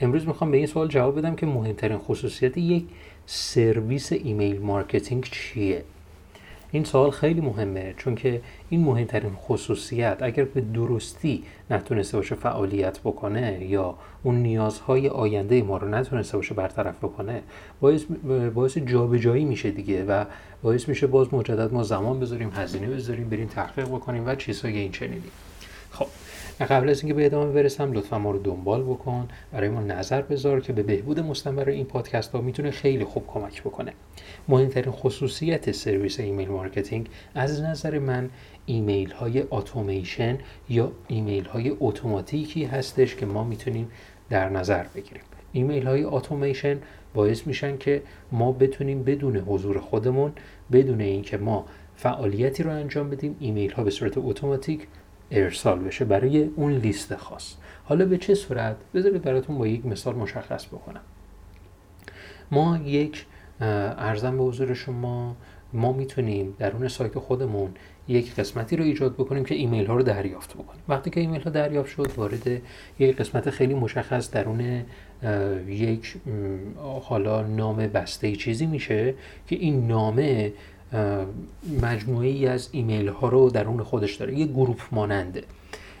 امروز می‌خوام به این سوال جواب بدم که مهمترین خصوصیت یک سرویس email marketing چیه؟ این سوال خیلی مهمه چون که این مهمترین خصوصیت اگر به درستی نتونسته باشه فعالیت بکنه یا اون نیازهای آینده ما رو نتونسته باشه برطرف بکنه باعث باعث جابجایی میشه دیگه و باعث میشه باز مجدد ما زمان بذاریم هزینه بذاریم بریم تحقیق بکنیم و چیزهای این چنینی. خب قبل از اینکه به ادامه برسم لطفا ما رو دنبال بکن. برای ما نظر بذار که به بهبود مستمر این پادکست ها می‌تونه خیلی خوب کمک بکنه. مهمترین خصوصیت سرویس email marketing از نظر من ایمیل های اتوماسیون یا ایمیل های اتوماتیکی هستش که ما می‌تونیم در نظر بگیریم. ایمیل های اتوماسیون باعث میشن که ما بتونیم بدون حضور خودمون بدون اینکه ما فعالیتی رو انجام بدیم ایمیل ها به صورت اتوماتیک ارسال بشه برای اون لیست خاص. حالا به چه صورت؟ بذارید براتون با یک مثال مشخص بکنم. ما یک ارزم به حضور شما ما می‌تونیم درون سایت خودمون یک قسمتی رو ایجاد بکنیم که ایمیل ها رو دریافت بکنیم. وقتی که ایمیل ها دریافت شد وارد یک قسمت خیلی مشخص درون یک حالا نام بسته چیزی میشه که این نامه مجموعه‌ای از ایمیل ها رو درون خودش داره. یه group ماننده.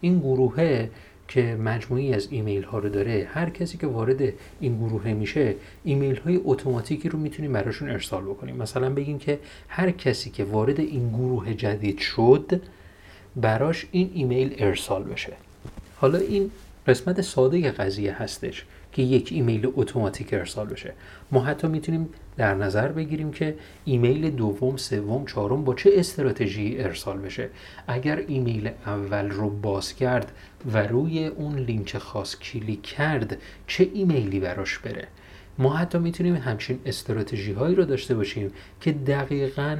این گروهه که مجموعه‌ای از ایمیل ها رو داره هر کسی که وارد این گروه میشه ایمیل های اتوماتیکی رو می‌تونیم براشون ارسال بکنیم. مثلا بگیم که هر کسی که وارد این گروه جدید شد براش این ایمیل ارسال بشه. حالا این قسمت ساده قضیه هستش. که یک ایمیل اتوماتیک ارسال بشه. ما حتی می‌تونیم در نظر بگیریم که ایمیل دوم سوم چهارم با چه استراتژی ارسال بشه. اگر ایمیل اول رو باز کرد و روی اون لینک خاص کلیک کرد چه ایمیلی براش بره؟ ما حتی می‌تونیم همچین استراتژی هایی رو داشته باشیم که دقیقا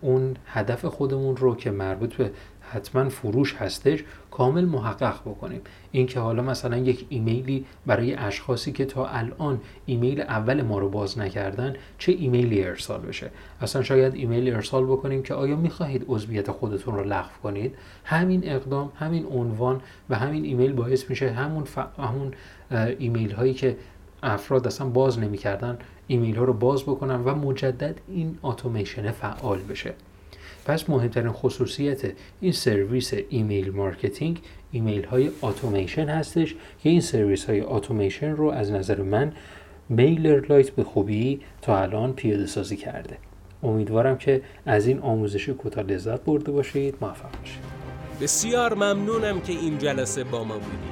اون هدف خودمون رو که مربوط به حتما فروش هستش کامل محقق بکنیم. اینکه حالا مثلا یک ایمیلی برای اشخاصی که تا الان ایمیل اول ما رو باز نکردن چه ایمیلی ارسال بشه؟ اصلا شاید ایمیل ارسال بکنیم که آیا می‌خواهید عضویت خودتون رو لغو کنید؟ همین اقدام همین عنوان و همین ایمیل باعث میشه همون همون ایمیل هایی که افراد اصلا باز نمی‌کردن ایمیل ها رو باز بکنن و مجدد این اتوماسیون فعال بشه. پس مهمترین خصوصیت این سرویس email marketing ایمیل های اتوماسیون هستش که این سرویس های اتوماسیون رو از نظر من MailerLite به خوبی تا الان پیاده سازی کرده. امیدوارم که از این آموزش کوتاه لذت برده باشید. موفق باشید. بسیار ممنونم که این جلسه با ما بودید.